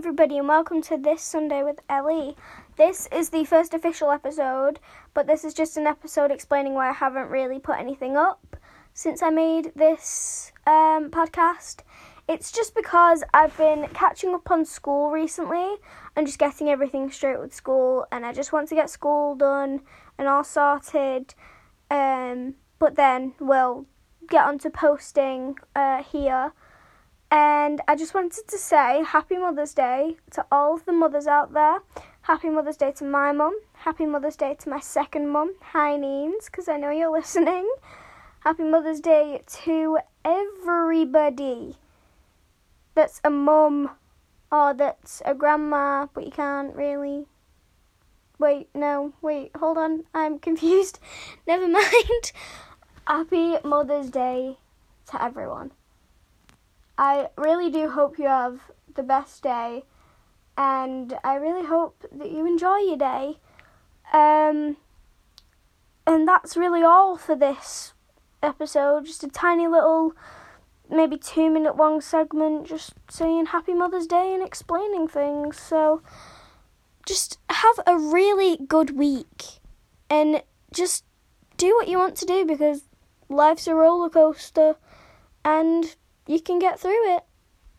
everybody, and welcome to This Sunday with Ellie. This is the first official episode, but this is just an episode explaining why I haven't really put anything up since I made this um, podcast. It's just because I've been catching up on school recently and just getting everything straight with school, and I just want to get school done and all sorted. Um, but then we'll get on to posting uh, here. And I just wanted to say Happy Mother's Day to all of the mothers out there. Happy Mother's Day to my mum. Happy Mother's Day to my second mum, Hi Neens, because I know you're listening. Happy Mother's Day to everybody that's a mum or that's a grandma, but you can't really. Wait, no, wait, hold on, I'm confused. Never mind. Happy Mother's Day to everyone. I really do hope you have the best day, and I really hope that you enjoy your day. Um, and that's really all for this episode. Just a tiny little, maybe two minute long segment, just saying Happy Mother's Day and explaining things. So, just have a really good week, and just do what you want to do because life's a roller coaster, and you can get through it.